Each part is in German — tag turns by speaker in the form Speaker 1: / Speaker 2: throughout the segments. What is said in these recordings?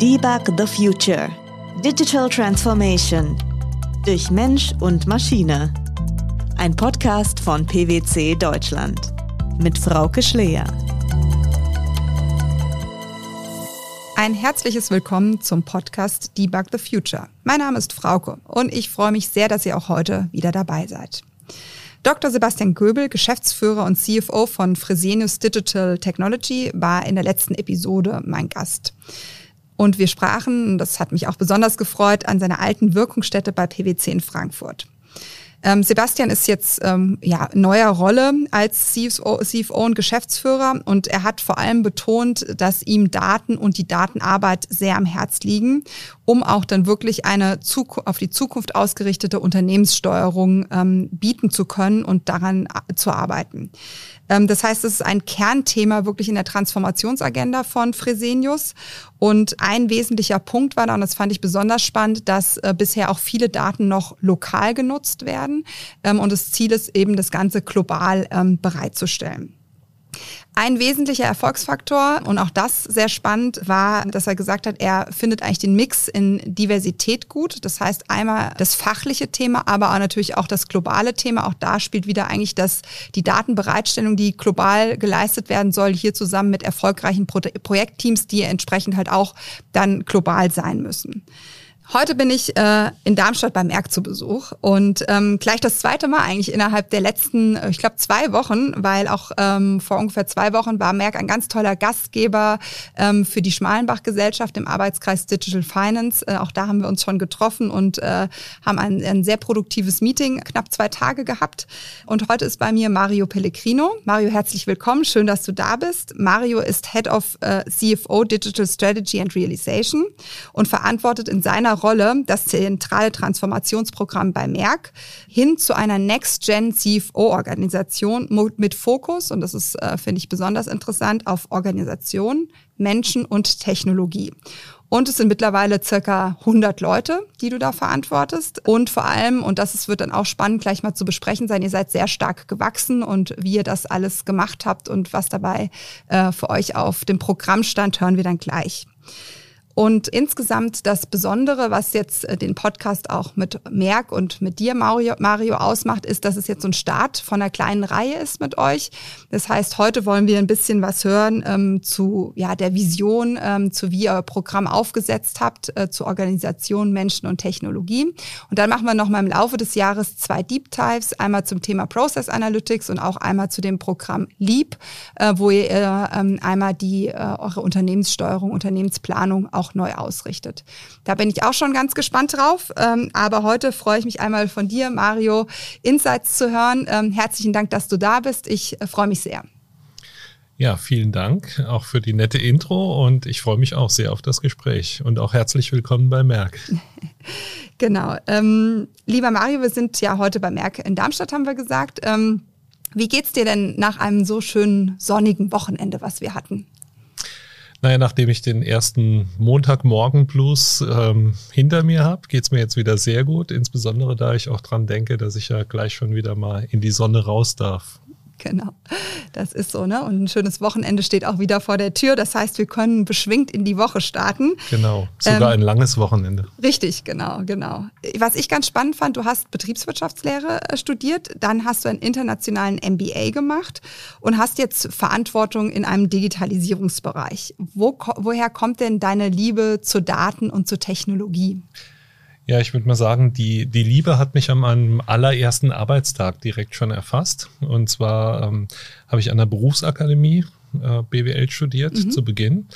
Speaker 1: Debug the Future. Digital Transformation. Durch Mensch und Maschine. Ein Podcast von PwC Deutschland. Mit Frauke Schleer.
Speaker 2: Ein herzliches Willkommen zum Podcast Debug the Future. Mein Name ist Frauke und ich freue mich sehr, dass ihr auch heute wieder dabei seid. Dr. Sebastian Göbel, Geschäftsführer und CFO von Fresenius Digital Technology, war in der letzten Episode mein Gast. Und wir sprachen, das hat mich auch besonders gefreut, an seiner alten Wirkungsstätte bei PwC in Frankfurt. Ähm, Sebastian ist jetzt ähm, ja neuer Rolle als CFO, CFO und Geschäftsführer und er hat vor allem betont, dass ihm Daten und die Datenarbeit sehr am Herz liegen, um auch dann wirklich eine Zukunft, auf die Zukunft ausgerichtete Unternehmenssteuerung ähm, bieten zu können und daran äh, zu arbeiten. Ähm, das heißt, es ist ein Kernthema wirklich in der Transformationsagenda von Fresenius. Und ein wesentlicher Punkt war da, und das fand ich besonders spannend, dass äh, bisher auch viele Daten noch lokal genutzt werden. Ähm, und das Ziel ist eben, das Ganze global ähm, bereitzustellen. Ein wesentlicher Erfolgsfaktor und auch das sehr spannend war, dass er gesagt hat, er findet eigentlich den Mix in Diversität gut. Das heißt einmal das fachliche Thema, aber auch natürlich auch das globale Thema. Auch da spielt wieder eigentlich das, die Datenbereitstellung, die global geleistet werden soll, hier zusammen mit erfolgreichen Pro Projektteams, die entsprechend halt auch dann global sein müssen. Heute bin ich äh, in Darmstadt beim Merck zu Besuch und ähm, gleich das zweite Mal eigentlich innerhalb der letzten, äh, ich glaube, zwei Wochen, weil auch ähm, vor ungefähr zwei Wochen war Merck ein ganz toller Gastgeber ähm, für die Schmalenbach-Gesellschaft im Arbeitskreis Digital Finance. Äh, auch da haben wir uns schon getroffen und äh, haben ein, ein sehr produktives Meeting, knapp zwei Tage gehabt. Und heute ist bei mir Mario Pellegrino. Mario, herzlich willkommen. Schön, dass du da bist. Mario ist Head of äh, CFO Digital Strategy and Realization und verantwortet in seiner Rolle das zentrale Transformationsprogramm bei Merck hin zu einer Next-Gen CFO-Organisation mit Fokus, und das ist, äh, finde ich, besonders interessant, auf Organisation, Menschen und Technologie. Und es sind mittlerweile circa 100 Leute, die du da verantwortest. Und vor allem, und das wird dann auch spannend gleich mal zu besprechen sein, ihr seid sehr stark gewachsen und wie ihr das alles gemacht habt und was dabei äh, für euch auf dem Programm stand, hören wir dann gleich. Und insgesamt das Besondere, was jetzt äh, den Podcast auch mit Merck und mit dir, Mario, Mario, ausmacht, ist, dass es jetzt so ein Start von einer kleinen Reihe ist mit euch. Das heißt, heute wollen wir ein bisschen was hören ähm, zu ja, der Vision, ähm, zu wie ihr euer Programm aufgesetzt habt, äh, zu Organisation, Menschen und Technologie. Und dann machen wir nochmal im Laufe des Jahres zwei Deep Dives, einmal zum Thema Process Analytics und auch einmal zu dem Programm Leap, äh, wo ihr äh, ähm, einmal die äh, eure Unternehmenssteuerung, Unternehmensplanung auch auch neu ausrichtet. Da bin ich auch schon ganz gespannt drauf. Ähm, aber heute freue ich mich einmal von dir, Mario, Insights zu hören. Ähm, herzlichen Dank, dass du da bist. Ich äh, freue mich sehr.
Speaker 3: Ja, vielen Dank auch für die nette Intro und ich freue mich auch sehr auf das Gespräch und auch herzlich willkommen bei Merck.
Speaker 2: genau. Ähm, lieber Mario, wir sind ja heute bei Merck in Darmstadt, haben wir gesagt. Ähm, wie geht's dir denn nach einem so schönen sonnigen Wochenende, was wir hatten?
Speaker 3: Naja, nachdem ich den ersten Montagmorgen-Blues ähm, hinter mir habe, geht's mir jetzt wieder sehr gut. Insbesondere da ich auch dran denke, dass ich ja gleich schon wieder mal in die Sonne raus darf.
Speaker 2: Genau, das ist so, ne? Und ein schönes Wochenende steht auch wieder vor der Tür. Das heißt, wir können beschwingt in die Woche starten.
Speaker 3: Genau, sogar ähm, ein langes Wochenende.
Speaker 2: Richtig, genau, genau. Was ich ganz spannend fand, du hast Betriebswirtschaftslehre äh, studiert, dann hast du einen internationalen MBA gemacht und hast jetzt Verantwortung in einem Digitalisierungsbereich. Wo, woher kommt denn deine Liebe zu Daten und zu Technologie?
Speaker 3: Ja, ich würde mal sagen, die, die Liebe hat mich an meinem allerersten Arbeitstag direkt schon erfasst. Und zwar ähm, habe ich an der Berufsakademie äh, BWL studiert mhm. zu Beginn.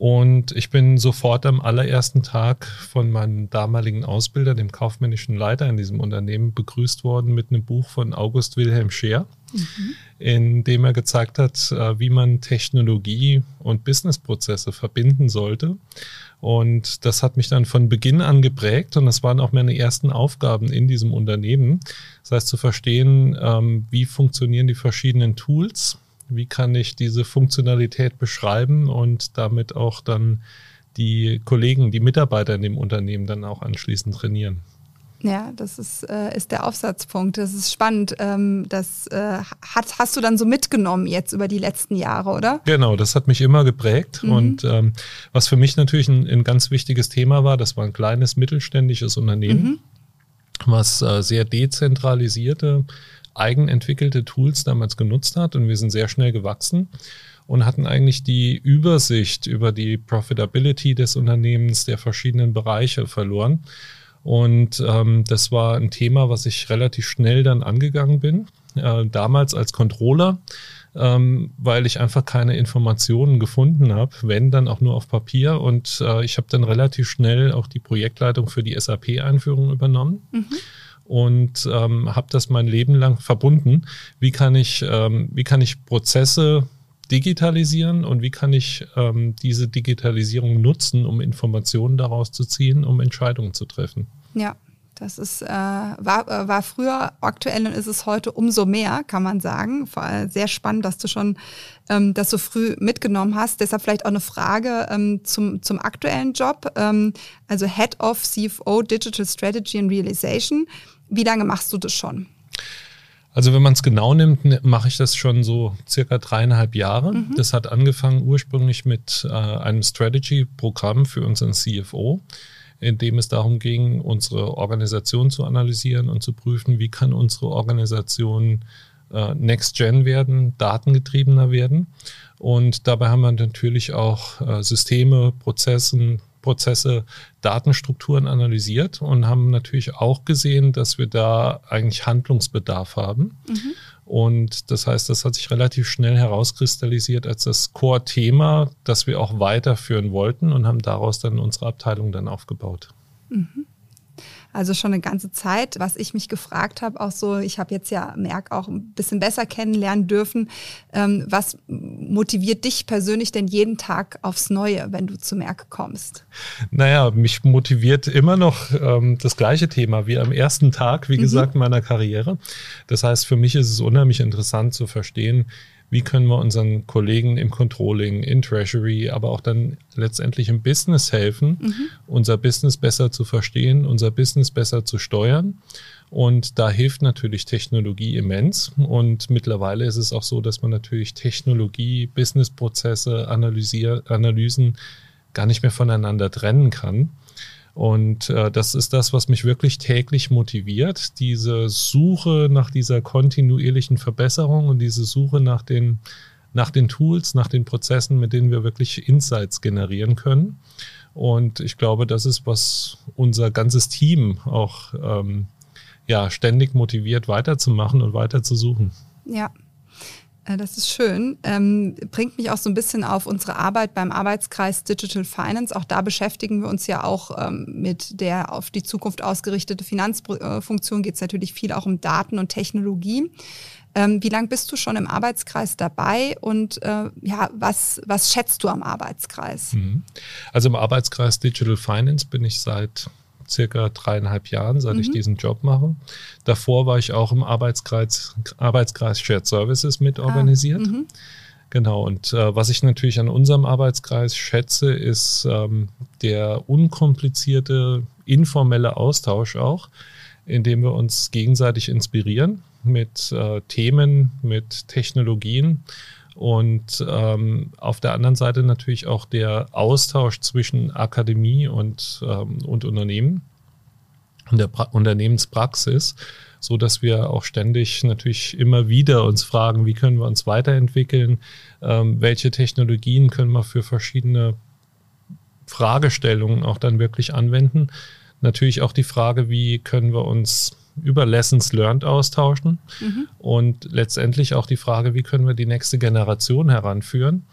Speaker 3: Und ich bin sofort am allerersten Tag von meinem damaligen Ausbilder, dem kaufmännischen Leiter in diesem Unternehmen, begrüßt worden mit einem Buch von August Wilhelm Scheer, mhm. in dem er gezeigt hat, äh, wie man Technologie und Businessprozesse verbinden sollte. Und das hat mich dann von Beginn an geprägt und das waren auch meine ersten Aufgaben in diesem Unternehmen. Das heißt zu verstehen, ähm, wie funktionieren die verschiedenen Tools, wie kann ich diese Funktionalität beschreiben und damit auch dann die Kollegen, die Mitarbeiter in dem Unternehmen dann auch anschließend trainieren.
Speaker 2: Ja, das ist, äh, ist der Aufsatzpunkt. Das ist spannend. Ähm, das äh, hat, hast du dann so mitgenommen jetzt über die letzten Jahre, oder?
Speaker 3: Genau, das hat mich immer geprägt. Mhm. Und ähm, was für mich natürlich ein, ein, ganz wichtiges Thema war, das war ein kleines mittelständisches Unternehmen, mhm. was äh, sehr dezentralisierte, eigenentwickelte Tools damals genutzt hat. Und wir sind sehr schnell gewachsen und hatten eigentlich die Übersicht über die Profitability des Unternehmens der verschiedenen Bereiche verloren. Und ähm, das war ein Thema, was ich relativ schnell dann angegangen bin, äh, damals als Controller, ähm, weil ich einfach keine Informationen gefunden habe, wenn dann auch nur auf Papier. Und äh, ich habe dann relativ schnell auch die Projektleitung für die SAP-Einführung übernommen. Mhm und ähm, habe das mein Leben lang verbunden. Wie kann ich, ähm, wie kann ich Prozesse digitalisieren und wie kann ich ähm, diese Digitalisierung nutzen, um Informationen daraus zu ziehen, um Entscheidungen zu treffen.
Speaker 2: Ja, das ist, äh, war, äh, war früher aktuell und ist es heute umso mehr, kann man sagen. Sehr spannend, dass du schon ähm, das so früh mitgenommen hast. Deshalb vielleicht auch eine Frage ähm, zum, zum aktuellen Job. Ähm, also Head of CFO Digital Strategy and Realization. Wie lange machst du das schon?
Speaker 3: Also wenn man es genau nimmt, mache ich das schon so circa dreieinhalb Jahre. Mhm. Das hat angefangen ursprünglich mit äh, einem Strategy-Programm für unseren CFO, in dem es darum ging, unsere Organisation zu analysieren und zu prüfen, wie kann unsere Organisation äh, Next Gen werden, datengetriebener werden. Und dabei haben wir natürlich auch äh, Systeme, Prozessen, Prozesse, Datenstrukturen analysiert und haben natürlich auch gesehen, dass wir da eigentlich Handlungsbedarf haben. Mhm. Und das heißt, das hat sich relativ schnell herauskristallisiert als das Core-Thema, das wir auch weiterführen wollten und haben daraus dann unsere Abteilung dann aufgebaut. Mhm.
Speaker 2: Also schon eine ganze Zeit, was ich mich gefragt habe, auch so, ich habe jetzt ja Merck auch ein bisschen besser kennenlernen dürfen. Ähm, was motiviert dich persönlich denn jeden Tag aufs Neue, wenn du zu Merck kommst?
Speaker 3: Naja, mich motiviert immer noch ähm, das gleiche Thema wie am ersten Tag, wie mhm. gesagt, meiner Karriere. Das heißt, für mich ist es unheimlich interessant zu verstehen, wie können wir unseren Kollegen im Controlling, in Treasury, aber auch dann letztendlich im Business helfen, mhm. unser Business besser zu verstehen, unser Business besser zu steuern. Und da hilft natürlich Technologie immens. Und mittlerweile ist es auch so, dass man natürlich Technologie, Businessprozesse, Analysen gar nicht mehr voneinander trennen kann. Und äh, das ist das, was mich wirklich täglich motiviert, diese Suche nach dieser kontinuierlichen Verbesserung und diese Suche nach den, nach den Tools, nach den Prozessen, mit denen wir wirklich Insights generieren können. Und ich glaube, das ist, was unser ganzes Team auch ähm, ja, ständig motiviert, weiterzumachen und weiter zu suchen.
Speaker 2: Ja, das ist schön. Ähm, bringt mich auch so ein bisschen auf unsere Arbeit beim Arbeitskreis Digital Finance. Auch da beschäftigen wir uns ja auch ähm, mit der auf die Zukunft ausgerichtete Finanzfunktion. Geht es natürlich viel auch um Daten und Technologie. Ähm, wie lange bist du schon im Arbeitskreis dabei und äh, ja, was, was schätzt du am Arbeitskreis? Mhm.
Speaker 3: Also im Arbeitskreis Digital Finance bin ich seit circa dreieinhalb Jahren, seit mhm. ich diesen Job mache. Davor war ich auch im Arbeitskreis, Arbeitskreis Shared Services mit ah, organisiert. Ah, genau, und äh, was ich natürlich an unserem Arbeitskreis schätze, ist ähm, der unkomplizierte, informelle Austausch auch, indem wir uns gegenseitig inspirieren mit äh, Themen, mit Technologien und ähm, auf der anderen Seite natürlich auch der Austausch zwischen Akademie und, ähm, und Unternehmen und der pra Unternehmenspraxis, so dass wir auch ständig natürlich immer wieder uns fragen, wie können wir uns weiterentwickeln, ähm, welche Technologien können wir für verschiedene Fragestellungen auch dann wirklich anwenden. Natürlich auch die Frage, wie können wir uns über Lessons Learned austauschen mhm. und letztendlich auch die Frage, wie können wir die nächste Generation heranführen.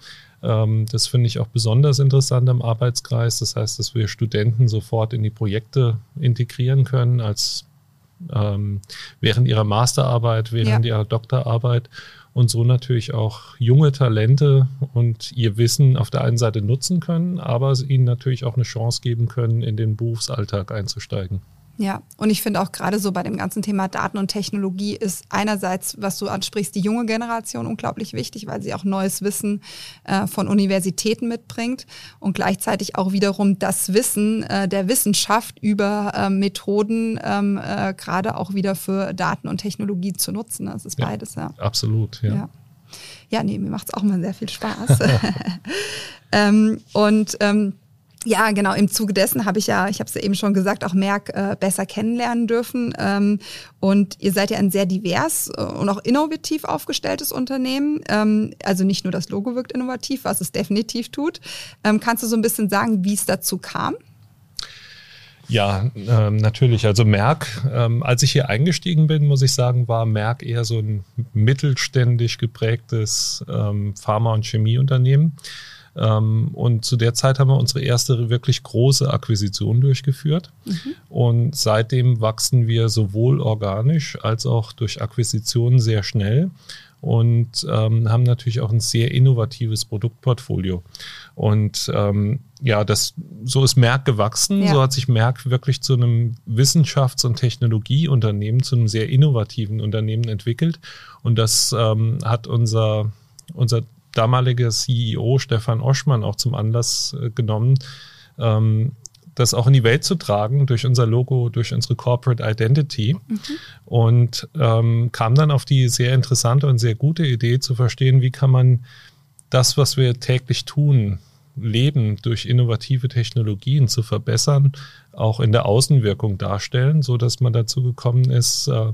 Speaker 3: Ähm, das finde ich auch besonders interessant am Arbeitskreis. Das heißt, dass wir Studenten sofort in die Projekte integrieren können als ähm, während ihrer Masterarbeit, während ja. ihrer Doktorarbeit und so natürlich auch junge Talente und ihr Wissen auf der einen Seite nutzen können, aber ihnen natürlich auch eine Chance geben können, in den Berufsalltag einzusteigen.
Speaker 2: Ja, und ich finde auch gerade so bei dem ganzen Thema Daten und Technologie ist einerseits, was du ansprichst, die junge Generation unglaublich wichtig, weil sie auch neues Wissen äh, von Universitäten mitbringt und gleichzeitig auch wiederum das Wissen äh, der Wissenschaft über äh, Methoden ähm, äh, gerade auch wieder für Daten und Technologie zu nutzen. Das ist beides, ja.
Speaker 3: Absolut, ja.
Speaker 2: ja. Ja, nee, mir macht es auch mal sehr viel Spaß. ähm, und ähm, ja, genau. Im Zuge dessen habe ich ja, ich habe es ja eben schon gesagt, auch Merck äh, besser kennenlernen dürfen. Ähm, und ihr seid ja ein sehr divers äh, und auch innovativ aufgestelltes Unternehmen. Ähm, also nicht nur das Logo wirkt innovativ, was es definitiv tut. Ähm, kannst du so ein bisschen sagen, wie es dazu kam?
Speaker 3: Ja, ähm, natürlich. Also Merck, ähm, als ich hier eingestiegen bin, muss ich sagen, war Merck eher so ein mittelständisch geprägtes ähm, Pharma- und Chemieunternehmen. Ähm, und zu der Zeit haben wir unsere erste wirklich große Akquisition durchgeführt. Mhm. Und seitdem wachsen wir sowohl organisch als auch durch Akquisitionen sehr schnell und ähm, haben natürlich auch ein sehr innovatives Produktportfolio. Und ähm, ja, das, so ist Merck gewachsen. Ja. So hat sich Merck wirklich zu einem Wissenschafts- und Technologieunternehmen, zu einem sehr innovativen Unternehmen entwickelt. Und das ähm, hat unser, unser damaliger CEO Stefan Oschmann auch zum Anlass äh, genommen, ähm, das auch in die Welt zu tragen durch unser Logo, durch unsere Corporate Identity. Mhm. Und ähm, kam dann auf die sehr interessante und sehr gute Idee zu verstehen, wie kann man das, was wir täglich tun, Leben durch innovative Technologien zu verbessern, auch in der Außenwirkung darstellen, so dass man dazu gekommen ist, äh,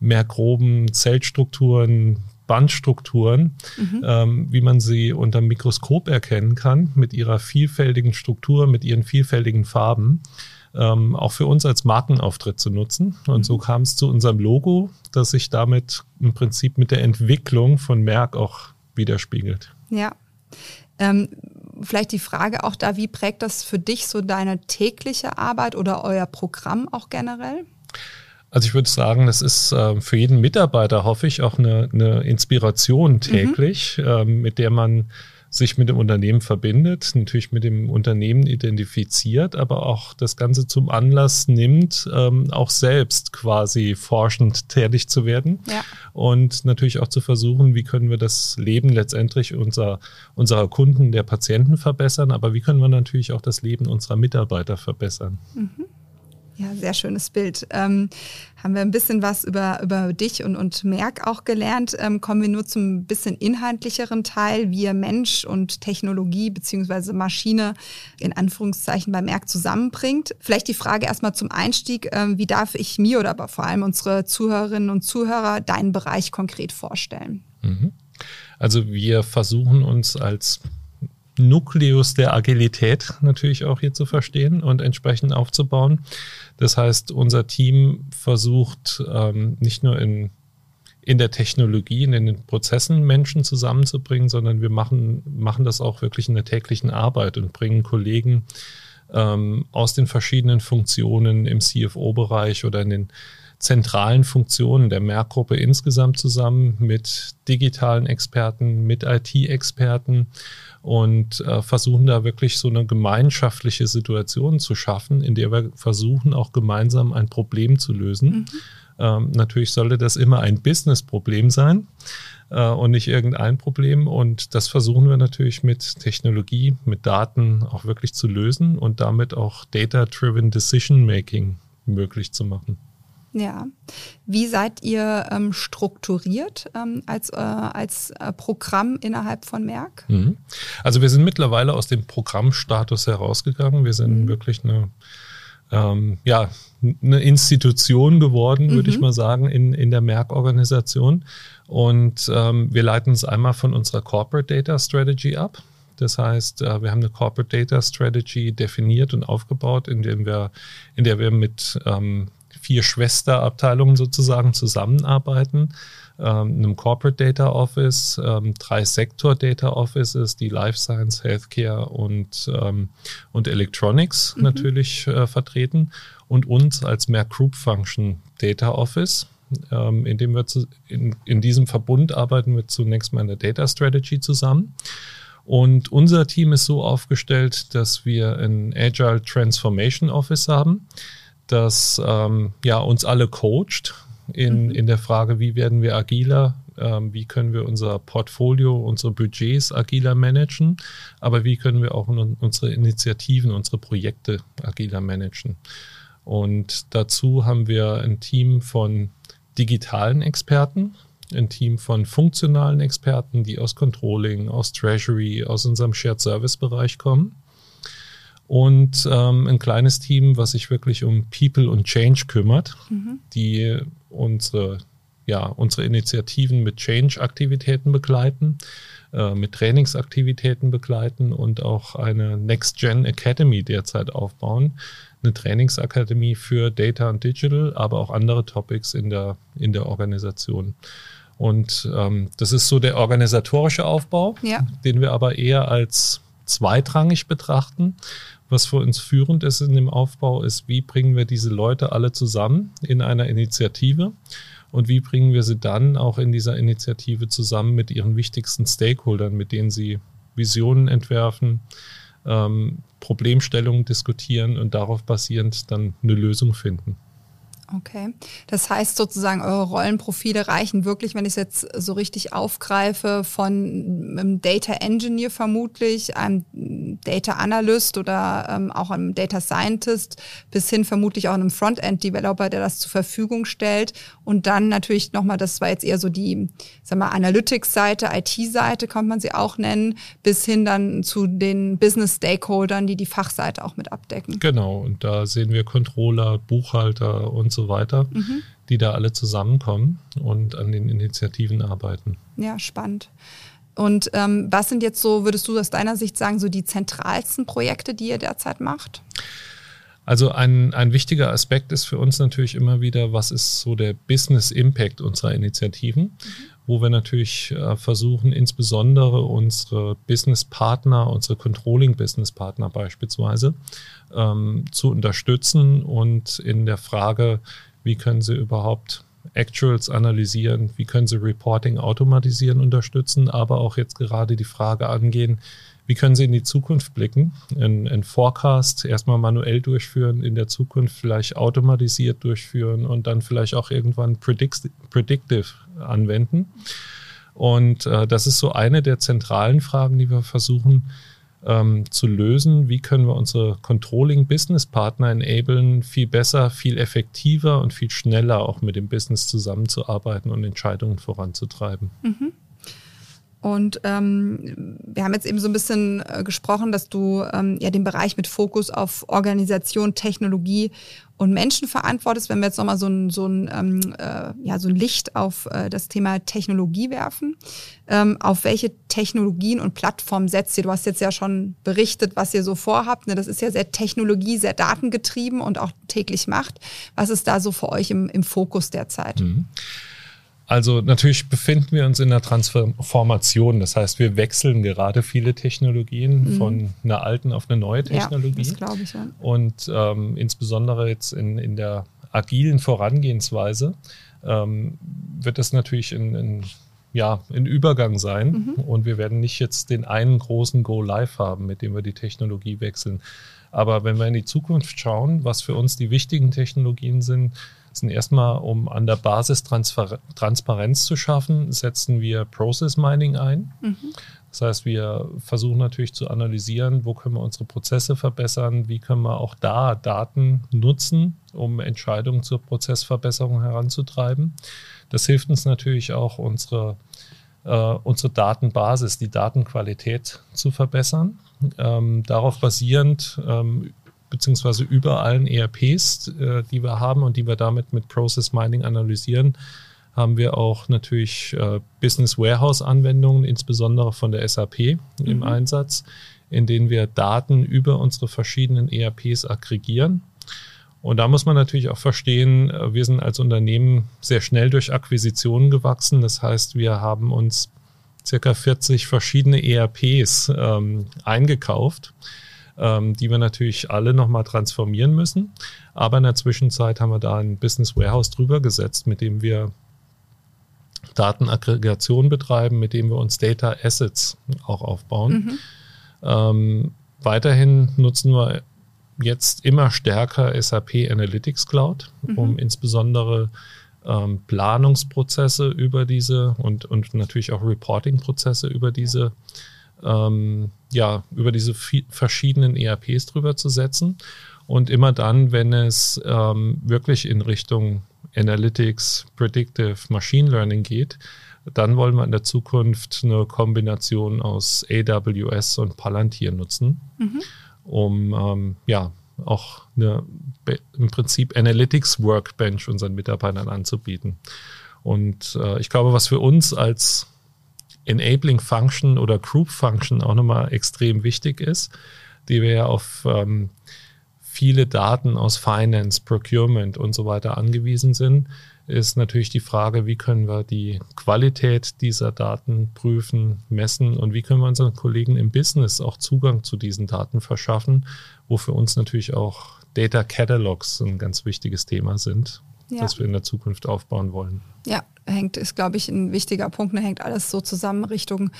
Speaker 3: mehr groben Zellstrukturen, Bandstrukturen, mhm. ähm, wie man sie unter dem Mikroskop erkennen kann, mit ihrer vielfältigen Struktur, mit ihren vielfältigen Farben, ähm, auch für uns als Markenauftritt zu nutzen. Und mhm. so kam es zu unserem Logo, das sich damit im Prinzip mit der Entwicklung von Merck auch widerspiegelt.
Speaker 2: Ja. Ähm, vielleicht die Frage auch da, wie prägt das für dich so deine tägliche Arbeit oder euer Programm auch generell?
Speaker 3: Also ich würde sagen, das ist äh, für jeden Mitarbeiter, hoffe ich, auch eine, eine Inspiration täglich, mhm. äh, mit der man sich mit dem Unternehmen verbindet, natürlich mit dem Unternehmen identifiziert, aber auch das Ganze zum Anlass nimmt, ähm, auch selbst quasi forschend tätig zu werden ja. und natürlich auch zu versuchen, wie können wir das Leben letztendlich unserer, unserer Kunden, der Patienten verbessern, aber wie können wir natürlich auch das Leben unserer Mitarbeiter verbessern. Mhm.
Speaker 2: Ja, sehr schönes Bild. Ähm, haben wir ein bisschen was über, über dich und, und Merck auch gelernt. Ähm, kommen wir nur zum bisschen inhaltlicheren Teil, wie ihr Mensch und Technologie beziehungsweise Maschine in Anführungszeichen bei Merck zusammenbringt. Vielleicht die Frage erstmal zum Einstieg. Ähm, wie darf ich mir oder aber vor allem unsere Zuhörerinnen und Zuhörer deinen Bereich konkret vorstellen?
Speaker 3: Mhm. Also wir versuchen uns als Nukleus der Agilität natürlich auch hier zu verstehen und entsprechend aufzubauen. Das heißt, unser Team versucht ähm, nicht nur in, in der Technologie, in den Prozessen Menschen zusammenzubringen, sondern wir machen, machen das auch wirklich in der täglichen Arbeit und bringen Kollegen ähm, aus den verschiedenen Funktionen im CFO-Bereich oder in den zentralen Funktionen der Merck-Gruppe insgesamt zusammen mit digitalen Experten, mit IT-Experten und äh, versuchen da wirklich so eine gemeinschaftliche Situation zu schaffen, in der wir versuchen auch gemeinsam ein Problem zu lösen. Mhm. Ähm, natürlich sollte das immer ein Business-Problem sein äh, und nicht irgendein Problem. Und das versuchen wir natürlich mit Technologie, mit Daten auch wirklich zu lösen und damit auch Data-Driven Decision-Making möglich zu machen.
Speaker 2: Ja. Wie seid ihr ähm, strukturiert ähm, als, äh, als äh, Programm innerhalb von Merck?
Speaker 3: Mhm. Also wir sind mittlerweile aus dem Programmstatus herausgegangen. Wir sind mhm. wirklich eine, ähm, ja, eine Institution geworden, würde mhm. ich mal sagen, in, in der Merck-Organisation. Und ähm, wir leiten es einmal von unserer Corporate Data Strategy ab. Das heißt, äh, wir haben eine Corporate Data Strategy definiert und aufgebaut, in, wir, in der wir mit ähm, vier Schwesterabteilungen sozusagen zusammenarbeiten. Ähm, einem Corporate Data Office, ähm, drei Sektor Data Offices, die Life Science, Healthcare und, ähm, und Electronics mhm. natürlich äh, vertreten und uns als Mehr Group Function Data Office. Ähm, in, dem wir zu, in, in diesem Verbund arbeiten wir zunächst mal in der Data Strategy zusammen. Und unser Team ist so aufgestellt, dass wir ein Agile Transformation Office haben das ähm, ja, uns alle coacht in, mhm. in der Frage, wie werden wir agiler, ähm, wie können wir unser Portfolio, unsere Budgets agiler managen, aber wie können wir auch unsere Initiativen, unsere Projekte agiler managen. Und dazu haben wir ein Team von digitalen Experten, ein Team von funktionalen Experten, die aus Controlling, aus Treasury, aus unserem Shared Service Bereich kommen. Und ähm, ein kleines Team, was sich wirklich um People und Change kümmert, mhm. die unsere, ja, unsere Initiativen mit Change-Aktivitäten begleiten, äh, mit Trainingsaktivitäten begleiten und auch eine Next Gen Academy derzeit aufbauen. Eine Trainingsakademie für Data und Digital, aber auch andere Topics in der, in der Organisation. Und ähm, das ist so der organisatorische Aufbau, ja. den wir aber eher als zweitrangig betrachten. Was für uns führend ist in dem Aufbau, ist, wie bringen wir diese Leute alle zusammen in einer Initiative und wie bringen wir sie dann auch in dieser Initiative zusammen mit ihren wichtigsten Stakeholdern, mit denen sie Visionen entwerfen, ähm, Problemstellungen diskutieren und darauf basierend dann eine Lösung finden.
Speaker 2: Okay. Das heißt sozusagen, eure Rollenprofile reichen wirklich, wenn ich es jetzt so richtig aufgreife, von einem Data Engineer vermutlich, einem Data Analyst oder ähm, auch einem Data Scientist bis hin vermutlich auch einem Frontend Developer, der das zur Verfügung stellt. Und dann natürlich nochmal, das war jetzt eher so die, sag mal, Analytics-Seite, IT-Seite kann man sie auch nennen, bis hin dann zu den Business Stakeholdern, die die Fachseite auch mit abdecken.
Speaker 3: Genau. Und da sehen wir Controller, Buchhalter und so weiter, mhm. die da alle zusammenkommen und an den Initiativen arbeiten.
Speaker 2: Ja, spannend. Und ähm, was sind jetzt so, würdest du aus deiner Sicht sagen, so die zentralsten Projekte, die ihr derzeit macht?
Speaker 3: Also ein, ein wichtiger Aspekt ist für uns natürlich immer wieder, was ist so der Business Impact unserer Initiativen, mhm. Wo wir natürlich äh, versuchen, insbesondere unsere Business Partner, unsere Controlling Business Partner beispielsweise, ähm, zu unterstützen und in der Frage, wie können sie überhaupt Actuals analysieren, wie können sie Reporting automatisieren, unterstützen, aber auch jetzt gerade die Frage angehen, wie können Sie in die Zukunft blicken? Ein, Forecast erstmal manuell durchführen, in der Zukunft vielleicht automatisiert durchführen und dann vielleicht auch irgendwann predictive anwenden. Und äh, das ist so eine der zentralen Fragen, die wir versuchen ähm, zu lösen. Wie können wir unsere Controlling-Business-Partner enablen, viel besser, viel effektiver und viel schneller auch mit dem Business zusammenzuarbeiten und Entscheidungen voranzutreiben? Mhm.
Speaker 2: Und ähm, wir haben jetzt eben so ein bisschen äh, gesprochen, dass du ähm, ja den Bereich mit Fokus auf Organisation, Technologie und Menschen verantwortest. Wenn wir jetzt nochmal so ein, so, ein, ähm, äh, ja, so ein Licht auf äh, das Thema Technologie werfen, ähm, auf welche Technologien und Plattformen setzt ihr? Du hast jetzt ja schon berichtet, was ihr so vorhabt. Ne? Das ist ja sehr Technologie, sehr datengetrieben und auch täglich macht. Was ist da so für euch im, im Fokus derzeit? Mhm.
Speaker 3: Also natürlich befinden wir uns in der Transformation. Das heißt, wir wechseln gerade viele Technologien mhm. von einer alten auf eine neue Technologie. Ja, das glaube ich, ja. Und ähm, insbesondere jetzt in, in der agilen Vorangehensweise ähm, wird das natürlich in, in ja, ein Übergang sein. Mhm. Und wir werden nicht jetzt den einen großen Go-Live haben, mit dem wir die Technologie wechseln. Aber wenn wir in die Zukunft schauen, was für uns die wichtigen Technologien sind, sind erstmal, um an der Basis Transfer Transparenz zu schaffen, setzen wir Process Mining ein. Mhm. Das heißt, wir versuchen natürlich zu analysieren, wo können wir unsere Prozesse verbessern, wie können wir auch da Daten nutzen, um Entscheidungen zur Prozessverbesserung heranzutreiben. Das hilft uns natürlich auch, unsere, äh, unsere Datenbasis, die Datenqualität zu verbessern. Ähm, darauf basierend ähm, beziehungsweise über allen ERPs, äh, die wir haben und die wir damit mit Process Mining analysieren, haben wir auch natürlich äh, Business Warehouse Anwendungen, insbesondere von der SAP mhm. im Einsatz, in denen wir Daten über unsere verschiedenen ERPs aggregieren. Und da muss man natürlich auch verstehen, äh, wir sind als Unternehmen sehr schnell durch Akquisitionen gewachsen. Das heißt, wir haben uns circa 40 verschiedene ERPs ähm, eingekauft ähm, die wir natürlich alle nochmal transformieren müssen. Aber in der Zwischenzeit haben wir da ein Business Warehouse drüber gesetzt, mit dem wir Datenaggregation betreiben, mit dem wir uns Data Assets auch aufbauen. Mhm. Ähm, weiterhin nutzen wir jetzt immer stärker SAP Analytics Cloud, mhm. um insbesondere ähm, Planungsprozesse über diese und, und natürlich auch Reporting-Prozesse über diese ähm, ja, über diese verschiedenen ERPs drüber zu setzen. Und immer dann, wenn es ähm, wirklich in Richtung Analytics, Predictive, Machine Learning geht, dann wollen wir in der Zukunft eine Kombination aus AWS und Palantir nutzen, mhm. um ähm, ja auch eine im Prinzip Analytics Workbench unseren Mitarbeitern anzubieten. Und äh, ich glaube, was für uns als Enabling Function oder Group Function auch nochmal extrem wichtig ist, die wir ja auf ähm, viele Daten aus Finance, Procurement und so weiter angewiesen sind, ist natürlich die Frage, wie können wir die Qualität dieser Daten prüfen, messen und wie können wir unseren Kollegen im Business auch Zugang zu diesen Daten verschaffen, wo für uns natürlich auch Data Catalogs ein ganz wichtiges Thema sind, ja. das wir in der Zukunft aufbauen wollen.
Speaker 2: Ja, hängt, ist, glaube ich, ein wichtiger Punkt. Da hängt alles so zusammen Richtung,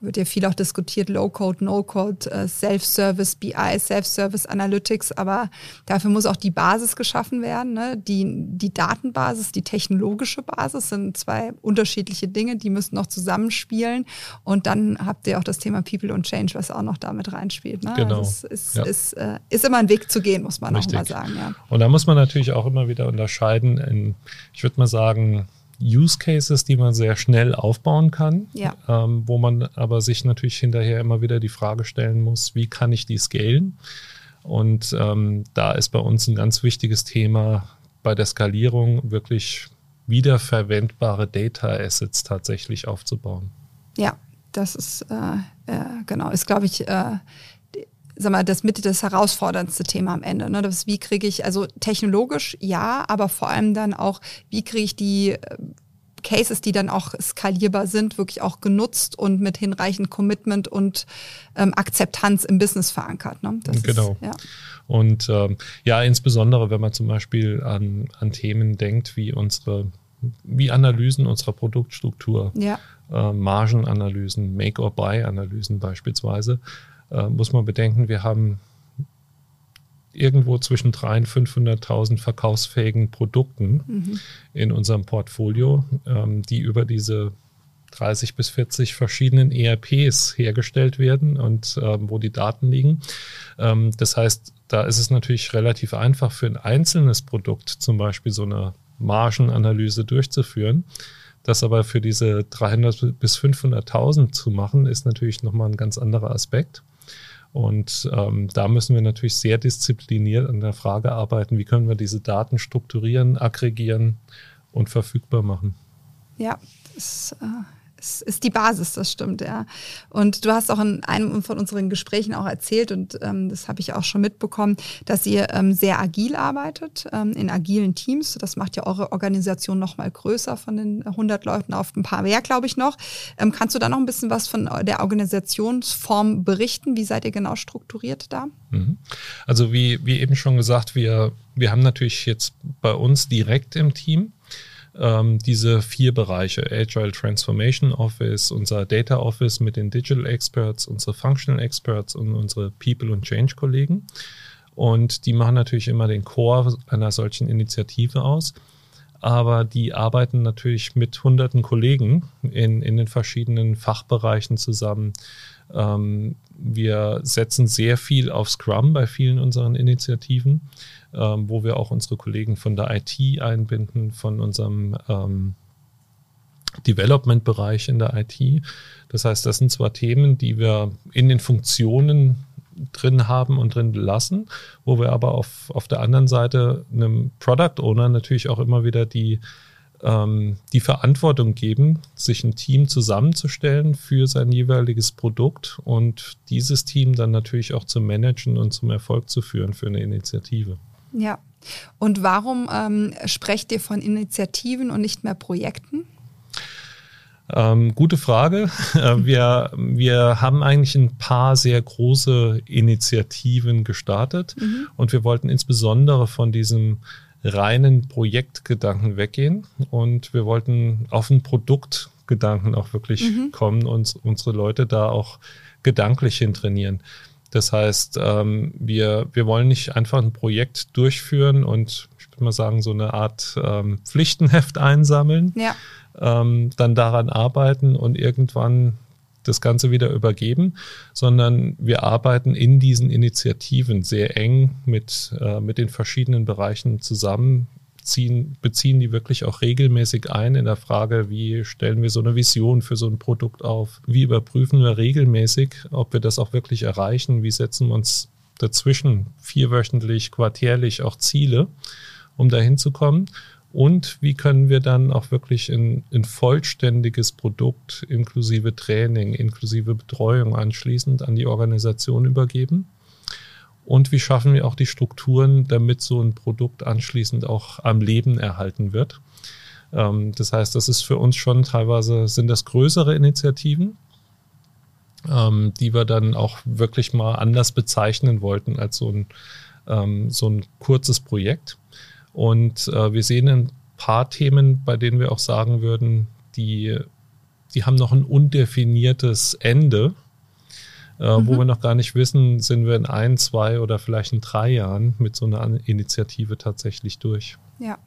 Speaker 2: wird ja viel auch diskutiert, Low-Code, No-Code, äh, Self-Service, BI, Self-Service Analytics. Aber dafür muss auch die Basis geschaffen werden. Ne? Die, die Datenbasis, die technologische Basis sind zwei unterschiedliche Dinge, die müssen noch zusammenspielen. Und dann habt ihr auch das Thema People und Change, was auch noch damit reinspielt. Ne?
Speaker 3: Genau.
Speaker 2: Also es ist, ja. ist, äh, ist immer ein Weg zu gehen, muss man Richtig. auch mal sagen. Ja.
Speaker 3: Und da muss man natürlich auch immer wieder unterscheiden in, ich würde mal sagen, Use Cases, die man sehr schnell aufbauen kann,
Speaker 2: ja.
Speaker 3: ähm, wo man aber sich natürlich hinterher immer wieder die Frage stellen muss, wie kann ich die scalen? Und ähm, da ist bei uns ein ganz wichtiges Thema bei der Skalierung wirklich wiederverwendbare Data Assets tatsächlich aufzubauen.
Speaker 2: Ja, das ist äh, äh, genau, ist glaube ich äh, sag mal, das mit das herausforderndste Thema am Ende. Ne? Das, wie kriege ich, also technologisch ja, aber vor allem dann auch, wie kriege ich die äh, Cases, die dann auch skalierbar sind, wirklich auch genutzt und mit hinreichend Commitment und ähm, Akzeptanz im Business verankert. Ne?
Speaker 3: Genau. Ist, ja. Und ähm, ja, insbesondere wenn man zum Beispiel an, an Themen denkt, wie unsere, wie Analysen unserer Produktstruktur,
Speaker 2: ja.
Speaker 3: äh, Margenanalysen, Make-or-Buy-Analysen beispielsweise, äh, muss man bedenken, wir haben irgendwo zwischen 300.000 und 500.000 verkaufsfähigen Produkten mhm. in unserem Portfolio, ähm, die über diese 30 bis 40 verschiedenen ERPs hergestellt werden und ähm, wo die Daten liegen. Ähm, das heißt, da ist es natürlich relativ einfach für ein einzelnes Produkt zum Beispiel so eine Margenanalyse durchzuführen. Das aber für diese 300 bis 500.000 zu machen, ist natürlich nochmal ein ganz anderer Aspekt. Und ähm, da müssen wir natürlich sehr diszipliniert an der Frage arbeiten, wie können wir diese Daten strukturieren, aggregieren und verfügbar machen.
Speaker 2: Ja, das äh, ist, ist die Basis, das stimmt, ja. Und du hast auch in einem von unseren Gesprächen auch erzählt, und ähm, das habe ich auch schon mitbekommen, dass ihr ähm, sehr agil arbeitet, ähm, in agilen Teams. Das macht ja eure Organisation noch mal größer von den 100 Leuten auf ein paar mehr, glaube ich, noch. Ähm, kannst du da noch ein bisschen was von der Organisationsform berichten? Wie seid ihr genau strukturiert da?
Speaker 3: Mhm. Also wie, wie eben schon gesagt, wir, wir haben natürlich jetzt bei uns direkt im Team ähm, diese vier Bereiche, Agile Transformation Office, unser Data Office mit den Digital Experts, unsere Functional Experts und unsere People und Change Kollegen. Und die machen natürlich immer den Core einer solchen Initiative aus. Aber die arbeiten natürlich mit hunderten Kollegen in, in den verschiedenen Fachbereichen zusammen. Ähm, wir setzen sehr viel auf Scrum bei vielen unseren Initiativen ähm, wo wir auch unsere Kollegen von der IT einbinden, von unserem ähm, Development-Bereich in der IT. Das heißt, das sind zwar Themen, die wir in den Funktionen drin haben und drin lassen, wo wir aber auf, auf der anderen Seite einem Product Owner natürlich auch immer wieder die, ähm, die Verantwortung geben, sich ein Team zusammenzustellen für sein jeweiliges Produkt und dieses Team dann natürlich auch zu managen und zum Erfolg zu führen für eine Initiative.
Speaker 2: Ja. Und warum ähm, sprecht ihr von Initiativen und nicht mehr Projekten?
Speaker 3: Ähm, gute Frage. Äh, wir, wir haben eigentlich ein paar sehr große Initiativen gestartet mhm. und wir wollten insbesondere von diesem reinen Projektgedanken weggehen und wir wollten auf einen Produktgedanken auch wirklich mhm. kommen und unsere Leute da auch gedanklich hin trainieren. Das heißt, ähm, wir, wir wollen nicht einfach ein Projekt durchführen und ich würde mal sagen, so eine Art ähm, Pflichtenheft einsammeln,
Speaker 2: Ja.
Speaker 3: ähm, dann daran arbeiten und irgendwann das Ganze wieder übergeben, sondern wir arbeiten in diesen Initiativen sehr eng mit, äh, mit den verschiedenen Bereichen zusammen, ziehen, beziehen die wirklich auch regelmäßig ein in der Frage, wie stellen wir so eine Vision für so ein Produkt auf, wie überprüfen wir regelmäßig, ob wir das auch wirklich erreichen, wie setzen wir uns dazwischen vierwöchentlich, quartärlich auch Ziele, um dahin zu kommen. Und wie können wir dann auch wirklich ein, ein vollständiges Produkt inklusive Training, inklusive Betreuung anschließend an die Organisation übergeben? Und wie schaffen wir auch die Strukturen, damit so ein Produkt anschließend auch am Leben erhalten wird? Ähm, das heißt, das ist für uns schon teilweise, sind das größere Initiativen, ähm, die wir dann auch wirklich mal anders bezeichnen wollten als so ein, ähm, so ein kurzes Projekt. Und äh, wir sehen ein paar Themen, bei denen wir auch sagen würden, die, die haben noch ein undefiniertes Ende, äh, mhm. wo wir noch gar nicht wissen, sind wir in ein, zwei oder vielleicht in drei Jahren mit so einer Initiative tatsächlich durch.
Speaker 2: Ja.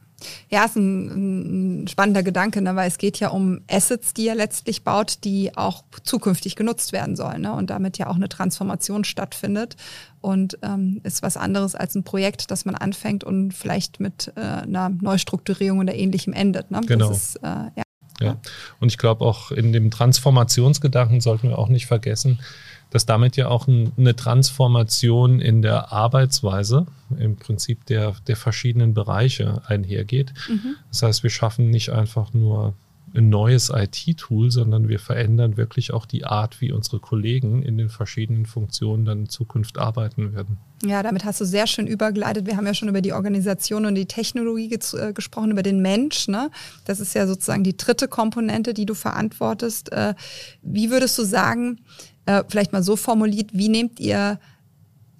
Speaker 2: Ja, ist ein, ein spannender Gedanke, ne? weil es geht ja um Assets, die er letztlich baut, die auch zukünftig genutzt werden sollen ne? und damit ja auch eine Transformation stattfindet und ähm, ist was anderes als ein Projekt, das man anfängt und vielleicht mit äh, einer Neustrukturierung oder ähnlichem endet. Ne?
Speaker 3: Genau.
Speaker 2: Ist, äh, ja.
Speaker 3: Ja, und ich glaube auch in dem Transformationsgedanken sollten wir auch nicht vergessen, dass damit ja auch ein, eine Transformation in der Arbeitsweise im Prinzip der, der verschiedenen Bereiche einhergeht. Mhm. Das heißt, wir schaffen nicht einfach nur ein neues IT-Tool, sondern wir verändern wirklich auch die Art, wie unsere Kollegen in den verschiedenen Funktionen dann in Zukunft arbeiten werden.
Speaker 2: Ja, damit hast du sehr schön übergeleitet. Wir haben ja schon über die Organisation und die Technologie äh, gesprochen, über den Mensch. Ne? Das ist ja sozusagen die dritte Komponente, die du verantwortest. Äh, wie würdest du sagen, äh, vielleicht mal so formuliert, wie nehmt ihr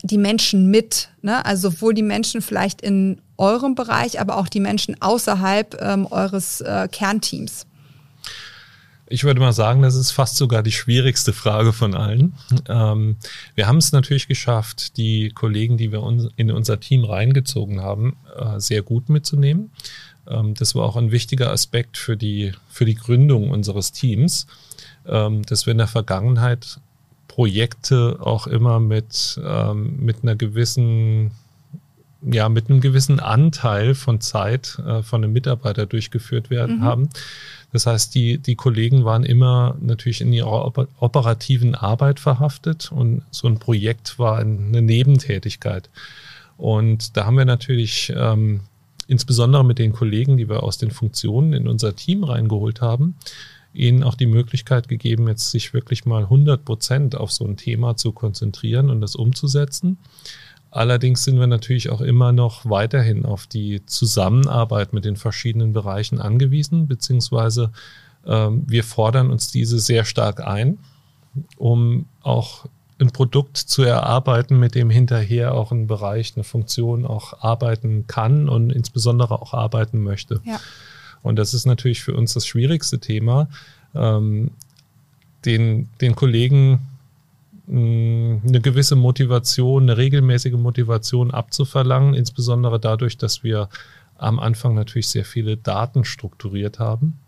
Speaker 2: die Menschen mit? Ne? Also sowohl die Menschen vielleicht in eurem Bereich, aber auch die Menschen außerhalb ähm, eures äh, Kernteams.
Speaker 3: Ich würde mal sagen, das ist fast sogar die schwierigste Frage von allen. Ähm, wir haben es natürlich geschafft, die Kollegen, die wir uns in unser Team reingezogen haben, äh, sehr gut mitzunehmen. Ähm, das war auch ein wichtiger Aspekt für die, für die Gründung unseres Teams, ähm, dass wir in der Vergangenheit Projekte auch immer mit, ähm, mit einer gewissen, ja, mit einem gewissen Anteil von Zeit äh, von einem Mitarbeiter durchgeführt werden mhm. haben. Das heißt, die, die Kollegen waren immer natürlich in ihrer operativen Arbeit verhaftet und so ein Projekt war eine Nebentätigkeit. Und da haben wir natürlich ähm, insbesondere mit den Kollegen, die wir aus den Funktionen in unser Team reingeholt haben, ihnen auch die Möglichkeit gegeben, jetzt sich wirklich mal 100 Prozent auf so ein Thema zu konzentrieren und das umzusetzen. Allerdings sind wir natürlich auch immer noch weiterhin auf die Zusammenarbeit mit den verschiedenen Bereichen angewiesen, beziehungsweise ähm, wir fordern uns diese sehr stark ein, um auch ein Produkt zu erarbeiten, mit dem hinterher auch ein Bereich, eine Funktion auch arbeiten kann und insbesondere auch arbeiten möchte. Ja. Und das ist natürlich für uns das schwierigste Thema, ähm, den, den Kollegen eine gewisse Motivation, eine regelmäßige Motivation abzuverlangen, insbesondere dadurch, dass wir am Anfang natürlich sehr viele Daten strukturiert haben.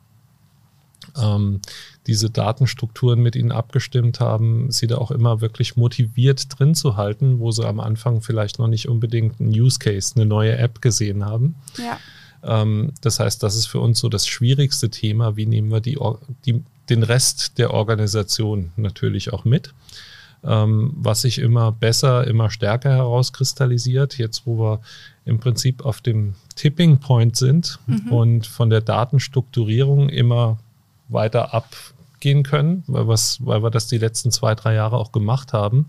Speaker 3: Ähm, diese Datenstrukturen mit ihnen abgestimmt haben, sie da auch immer wirklich motiviert drin zu halten, wo sie am Anfang vielleicht noch nicht unbedingt einen Use Case, eine neue App gesehen haben. Ja. Ähm, das heißt, das ist für uns so das schwierigste Thema. Wie nehmen wir die, die, den Rest der Organisation natürlich auch mit? Ähm, was sich immer besser, immer stärker herauskristallisiert. Jetzt, wo wir im Prinzip auf dem Tipping Point sind mhm. und von der Datenstrukturierung immer weiter abgehen können, weil, weil wir das die letzten zwei, drei Jahre auch gemacht haben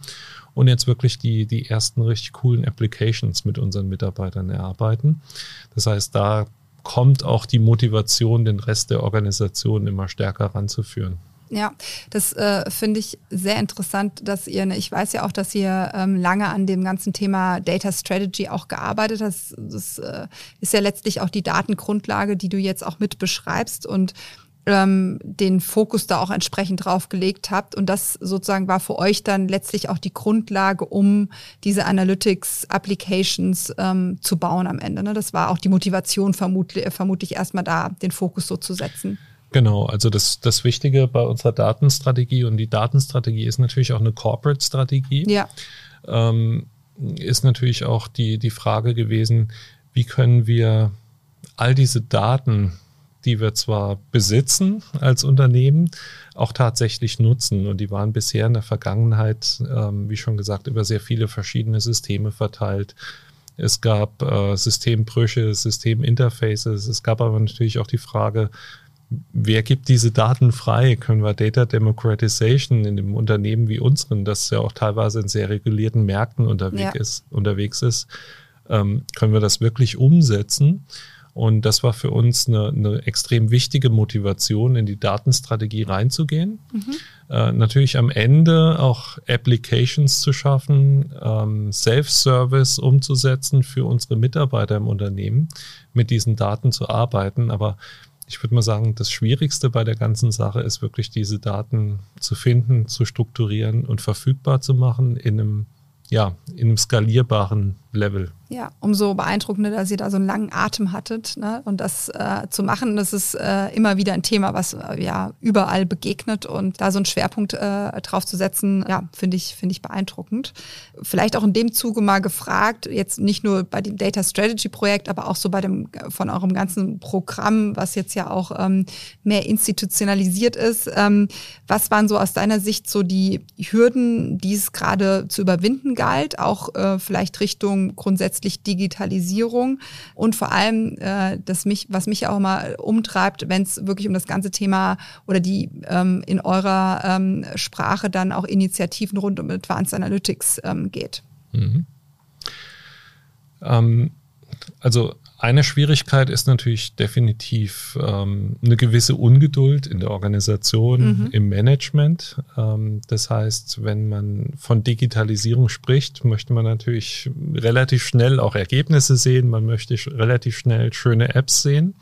Speaker 3: und jetzt wirklich die, die ersten richtig coolen Applications mit unseren Mitarbeitern erarbeiten. Das heißt, da kommt auch die Motivation, den Rest der Organisation immer stärker ranzuführen.
Speaker 2: Ja, das äh, finde ich sehr interessant, dass ihr, ne, ich weiß ja auch, dass ihr ähm, lange an dem ganzen Thema Data Strategy auch gearbeitet hast. Das äh, ist ja letztlich auch die Datengrundlage, die du jetzt auch mit beschreibst. Und ähm, den Fokus da auch entsprechend drauf gelegt habt. Und das sozusagen war für euch dann letztlich auch die Grundlage, um diese Analytics-Applications ähm, zu bauen am Ende. Ne? Das war auch die Motivation vermutlich, vermutlich erstmal da, den Fokus so zu setzen.
Speaker 3: Genau, also das, das Wichtige bei unserer Datenstrategie und die Datenstrategie ist natürlich auch eine Corporate-Strategie.
Speaker 2: Ja.
Speaker 3: Ähm, ist natürlich auch die, die Frage gewesen, wie können wir all diese Daten, die wir zwar besitzen als Unternehmen, auch tatsächlich nutzen. Und die waren bisher in der Vergangenheit, ähm, wie schon gesagt, über sehr viele verschiedene Systeme verteilt. Es gab äh, Systembrüche, Systeminterfaces. Es gab aber natürlich auch die Frage, wer gibt diese Daten frei? Können wir Data Democratization in einem Unternehmen wie unseren, das ja auch teilweise in sehr regulierten Märkten unterwegs ja. ist, unterwegs ist, ähm, können wir das wirklich umsetzen? Und das war für uns eine, eine extrem wichtige Motivation, in die Datenstrategie reinzugehen. Mhm. Äh, natürlich am Ende auch Applications zu schaffen, ähm, Self-Service umzusetzen für unsere Mitarbeiter im Unternehmen, mit diesen Daten zu arbeiten. Aber ich würde mal sagen, das Schwierigste bei der ganzen Sache ist wirklich diese Daten zu finden, zu strukturieren und verfügbar zu machen in einem, ja, in einem skalierbaren Level.
Speaker 2: Ja, umso beeindruckender, dass ihr da so einen langen Atem hattet. Ne? Und das äh, zu machen, das ist äh, immer wieder ein Thema, was äh, ja überall begegnet. Und da so einen Schwerpunkt äh, drauf zu setzen, ja, finde ich, finde ich beeindruckend. Vielleicht auch in dem Zuge mal gefragt, jetzt nicht nur bei dem Data Strategy Projekt, aber auch so bei dem von eurem ganzen Programm, was jetzt ja auch ähm, mehr institutionalisiert ist. Ähm, was waren so aus deiner Sicht so die Hürden, die es gerade zu überwinden galt, auch äh, vielleicht Richtung grundsätzlich letztlich Digitalisierung und vor allem, äh, das mich, was mich auch mal umtreibt, wenn es wirklich um das ganze Thema oder die ähm, in eurer ähm, Sprache dann auch Initiativen rund um Advanced Analytics ähm, geht. Mhm.
Speaker 3: Ähm, also eine Schwierigkeit ist natürlich definitiv ähm, eine gewisse Ungeduld in der Organisation, mhm. im Management. Ähm, das heißt, wenn man von Digitalisierung spricht, möchte man natürlich relativ schnell auch Ergebnisse sehen. Man möchte relativ schnell schöne Apps sehen.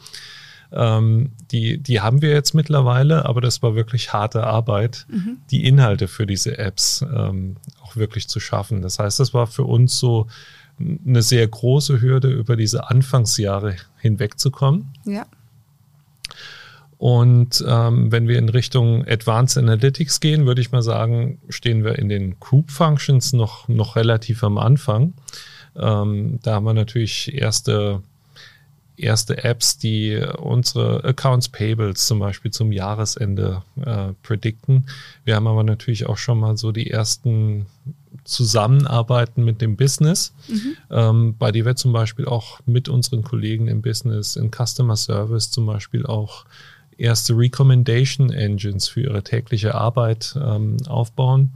Speaker 3: Ähm, die, die haben wir jetzt mittlerweile, aber das war wirklich harte Arbeit, mhm. die Inhalte für diese Apps ähm, auch wirklich zu schaffen. Das heißt, das war für uns so eine sehr große Hürde, über diese Anfangsjahre hinwegzukommen.
Speaker 2: Ja.
Speaker 3: Und ähm, wenn wir in Richtung Advanced Analytics gehen, würde ich mal sagen, stehen wir in den Group Functions noch, noch relativ am Anfang. Ähm, da haben wir natürlich erste, erste Apps, die unsere Accounts Payables zum Beispiel zum Jahresende äh, predikten. Wir haben aber natürlich auch schon mal so die ersten zusammenarbeiten mit dem Business, mhm. ähm, bei der wir zum Beispiel auch mit unseren Kollegen im Business, in Customer Service zum Beispiel auch erste Recommendation Engines für ihre tägliche Arbeit ähm, aufbauen.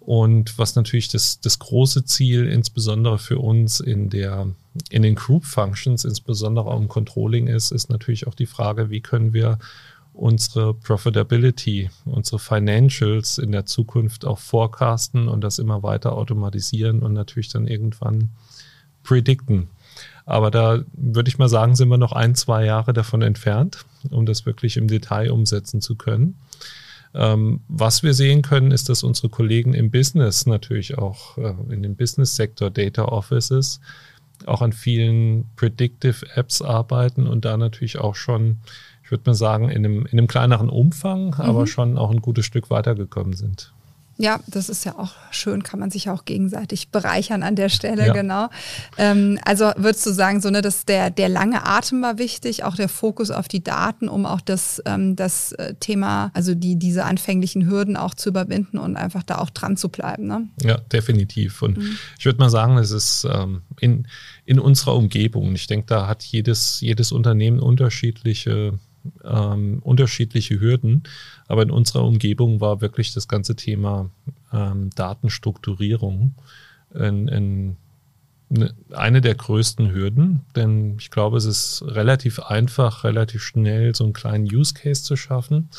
Speaker 3: Und was natürlich das, das große Ziel, insbesondere für uns in der, in den Group Functions, insbesondere auch im Controlling ist, ist natürlich auch die Frage, wie können wir unsere Profitability, unsere Financials in der Zukunft auch forecasten und das immer weiter automatisieren und natürlich dann irgendwann predikten. Aber da würde ich mal sagen, sind wir noch ein, zwei Jahre davon entfernt, um das wirklich im Detail umsetzen zu können. Ähm, was wir sehen können, ist, dass unsere Kollegen im Business natürlich auch äh, in dem Business-Sektor Data Offices auch an vielen Predictive Apps arbeiten und da natürlich auch schon würde mal sagen, in einem, in einem kleineren Umfang, mhm. aber schon auch ein gutes Stück weitergekommen sind.
Speaker 2: Ja, das ist ja auch schön, kann man sich auch gegenseitig bereichern an der Stelle, ja. genau. Ähm, also würdest du sagen, so ne, dass der, der lange Atem war wichtig, auch der Fokus auf die Daten, um auch das, ähm, das äh, Thema, also die, diese anfänglichen Hürden auch zu überwinden und einfach da auch dran zu bleiben. Ne?
Speaker 3: Ja, definitiv. Und mhm. ich würde mal sagen, es ist ähm, in, in unserer Umgebung. Ich denke, da hat jedes, jedes Unternehmen unterschiedliche ähm, unterschiedliche Hürden. Aber in unserer Umgebung war wirklich das ganze Thema ähm, Datenstrukturierung in, in ne, eine der größten Hürden, denn ich glaube, es ist relativ einfach, relativ schnell so einen kleinen Use Case zu schaffen,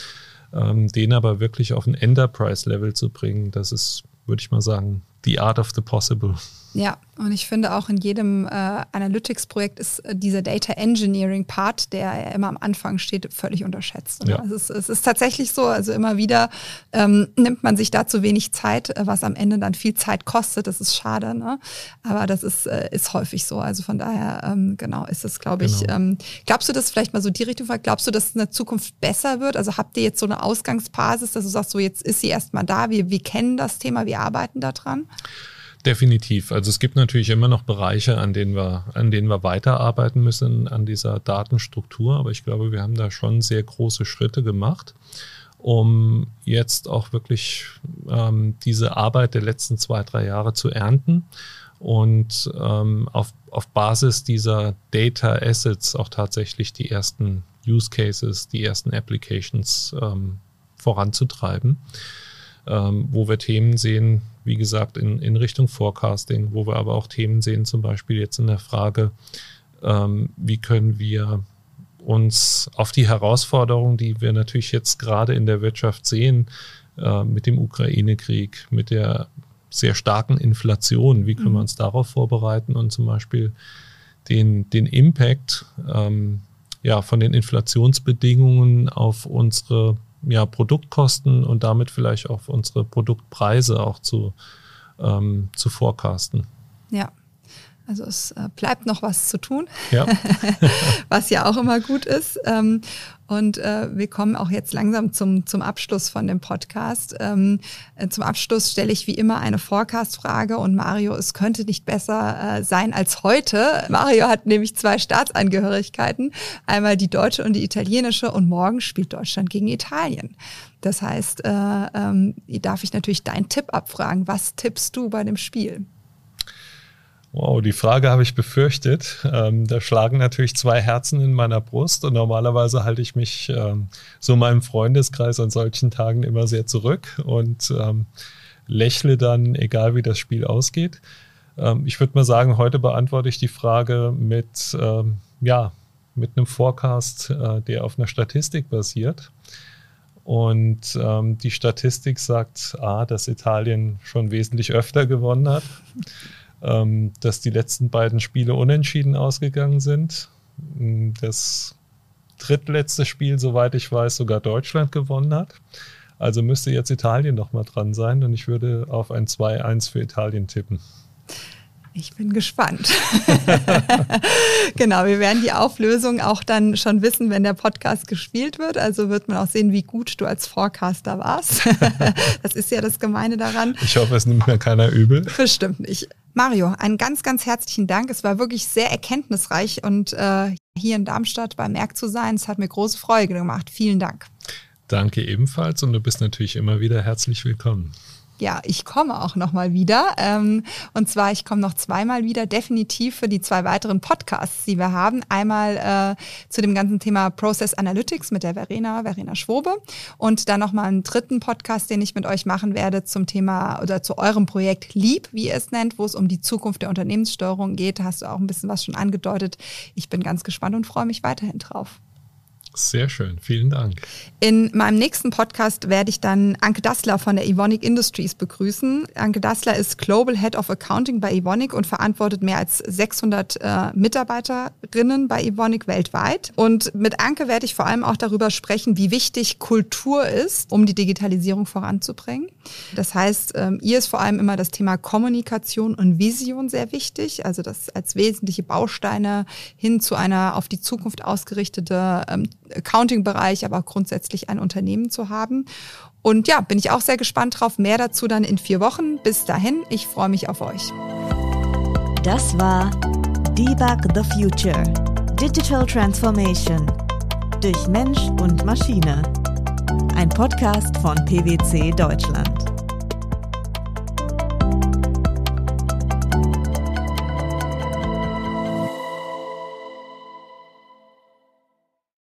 Speaker 3: ähm, den aber wirklich auf ein Enterprise-Level zu bringen. Das ist, würde ich mal sagen, the art of the possible.
Speaker 2: Ja, und ich finde auch in jedem äh, Analytics-Projekt ist äh, dieser Data Engineering-Part, der ja immer am Anfang steht, völlig unterschätzt. Ja. Also es, es, ist tatsächlich so, also immer wieder ähm, nimmt man sich da zu wenig Zeit, äh, was am Ende dann viel Zeit kostet. Das ist schade, ne? aber das ist, äh, ist häufig so. Also von daher, ähm, genau, ist es, glaube ich. Genau. Ähm, glaubst du, dass vielleicht mal so die Richtung, glaubst du, dass es in der Zukunft besser wird? Also habt ihr jetzt so eine Ausgangsbasis, dass du sagst, so jetzt ist sie erstmal da, wir, wir kennen das Thema, wir arbeiten daran?
Speaker 3: Definitiv. Also es gibt natürlich immer noch Bereiche, an denen wir, an denen wir weiterarbeiten müssen an dieser Datenstruktur. Aber ich glaube, wir haben da schon sehr große Schritte gemacht, um jetzt auch wirklich ähm, diese Arbeit der letzten zwei, drei Jahre zu ernten und ähm, auf, auf Basis dieser Data Assets auch tatsächlich die ersten Use Cases, die ersten Applications ähm, voranzutreiben, ähm, wo wir Themen sehen, wie gesagt, in, in Richtung Forecasting, wo wir aber auch Themen sehen, zum Beispiel jetzt in der Frage, ähm, wie können wir uns auf die Herausforderungen, die wir natürlich jetzt gerade in der Wirtschaft sehen, äh, mit dem Ukraine-Krieg, mit der sehr starken Inflation, wie können mhm. wir uns darauf vorbereiten und zum Beispiel den, den Impact ähm, ja, von den Inflationsbedingungen auf unsere ja, Produktkosten und damit vielleicht auch unsere Produktpreise auch zu, ähm, zu forecasten.
Speaker 2: Ja. Also es äh, bleibt noch was zu tun,
Speaker 3: ja.
Speaker 2: was ja auch immer gut ist. Ähm, und äh, wir kommen auch jetzt langsam zum, zum Abschluss von dem Podcast. Ähm, äh, zum Abschluss stelle ich wie immer eine Forecast-Frage und Mario, es könnte nicht besser sein als heute. Mario hat nämlich zwei Staatsangehörigkeiten, einmal die deutsche und die italienische und morgen spielt Deutschland gegen Italien. Das heißt, äh, ähm, darf ich natürlich deinen Tipp abfragen. Was tippst du bei dem Spiel?
Speaker 3: Wow, die Frage habe ich befürchtet. Ähm, da schlagen natürlich zwei Herzen in meiner Brust und normalerweise halte ich mich ähm, so meinem Freundeskreis an solchen Tagen immer sehr zurück und ähm, lächle dann, egal wie das Spiel ausgeht. Ähm, ich würde mal sagen, heute beantworte ich die Frage mit, ähm, ja, mit einem Forecast, äh, der auf einer Statistik basiert. Und ähm, die Statistik sagt A, dass Italien schon wesentlich öfter gewonnen hat ähm, dass die letzten beiden Spiele unentschieden ausgegangen sind. Das drittletzte Spiel, soweit ich weiß, sogar Deutschland gewonnen hat. Also müsste jetzt Italien noch mal dran sein und ich würde auf ein 2-1 für Italien tippen.
Speaker 2: Ich bin gespannt. genau, wir werden die Auflösung auch dann schon wissen, wenn der Podcast gespielt wird. Also wird man auch sehen, wie gut du als Forecaster warst. das ist ja das Gemeine daran.
Speaker 3: Ich hoffe, es nimmt mir keiner übel.
Speaker 2: Bestimmt nicht. Mario, einen ganz, ganz herzlichen Dank. Es war wirklich sehr erkenntnisreich und äh, hier in Darmstadt beim Merck zu sein, es hat mir große Freude gemacht. Vielen Dank.
Speaker 3: Danke ebenfalls und du bist natürlich immer wieder herzlich willkommen
Speaker 2: ja, ich komme auch nochmal wieder. Ähm, und zwar, ich komme noch zweimal wieder, definitiv für die zwei weiteren Podcasts, die wir haben. Einmal äh, zu dem ganzen Thema Process Analytics mit der Verena, Verena Schwobe. Und dann nochmal einen dritten Podcast, den ich mit euch machen werde zum Thema oder zu eurem Projekt Leap, wie ihr es nennt, wo es um die Zukunft der Unternehmenssteuerung geht. Da hast du auch ein bisschen was schon angedeutet. Ich bin ganz gespannt und freue mich weiterhin drauf.
Speaker 3: Sehr schön, vielen Dank.
Speaker 2: In meinem nächsten Podcast werde ich dann Anke Dassler von der Evonik Industries begrüßen. Anke Dassler ist Global Head of Accounting bei Evonik und verantwortet mehr als 600 äh, Mitarbeiterinnen bei Evonik weltweit. Und mit Anke werde ich vor allem auch darüber sprechen, wie wichtig Kultur ist, um die Digitalisierung voranzubringen. Das heißt, ähm, ihr ist vor allem immer das Thema Kommunikation und Vision sehr wichtig, also das als wesentliche Bausteine hin zu einer auf die Zukunft ausgerichtete ähm, Accounting-Bereich, aber auch grundsätzlich ein Unternehmen zu haben. Und ja, bin ich auch sehr gespannt drauf. Mehr dazu dann in vier Wochen. Bis dahin, ich freue mich auf euch.
Speaker 1: Das war Debug the Future. Digital Transformation. Durch Mensch und Maschine. Ein Podcast von PwC Deutschland.